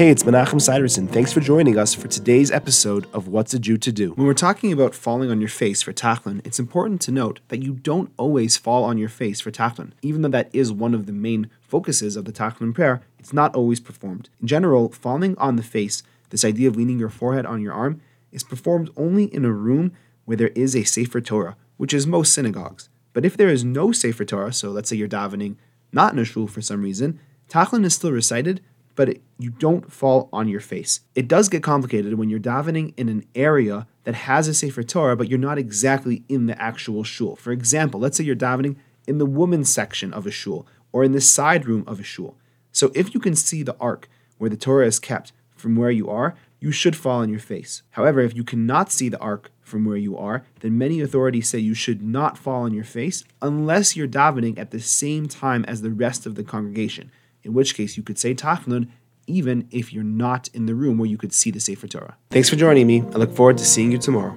Hey, it's Menachem Siderson. Thanks for joining us for today's episode of What's a Jew to Do. When we're talking about falling on your face for Tachanun, it's important to note that you don't always fall on your face for Tachanun. Even though that is one of the main focuses of the Tachanun prayer, it's not always performed. In general, falling on the face, this idea of leaning your forehead on your arm, is performed only in a room where there is a Sefer Torah, which is most synagogues. But if there is no Sefer Torah, so let's say you're davening not in a shul for some reason, Tachanun is still recited, but it, you don't fall on your face. It does get complicated when you're davening in an area that has a Sefer Torah, but you're not exactly in the actual shul. For example, let's say you're davening in the women's section of a shul or in the side room of a shul. So if you can see the ark where the Torah is kept from where you are, you should fall on your face. However, if you cannot see the ark from where you are, then many authorities say you should not fall on your face unless you're davening at the same time as the rest of the congregation, in which case you could say Tachanun even if you're not in the room where you could see the Sefer Torah. Thanks for joining me. I look forward to seeing you tomorrow.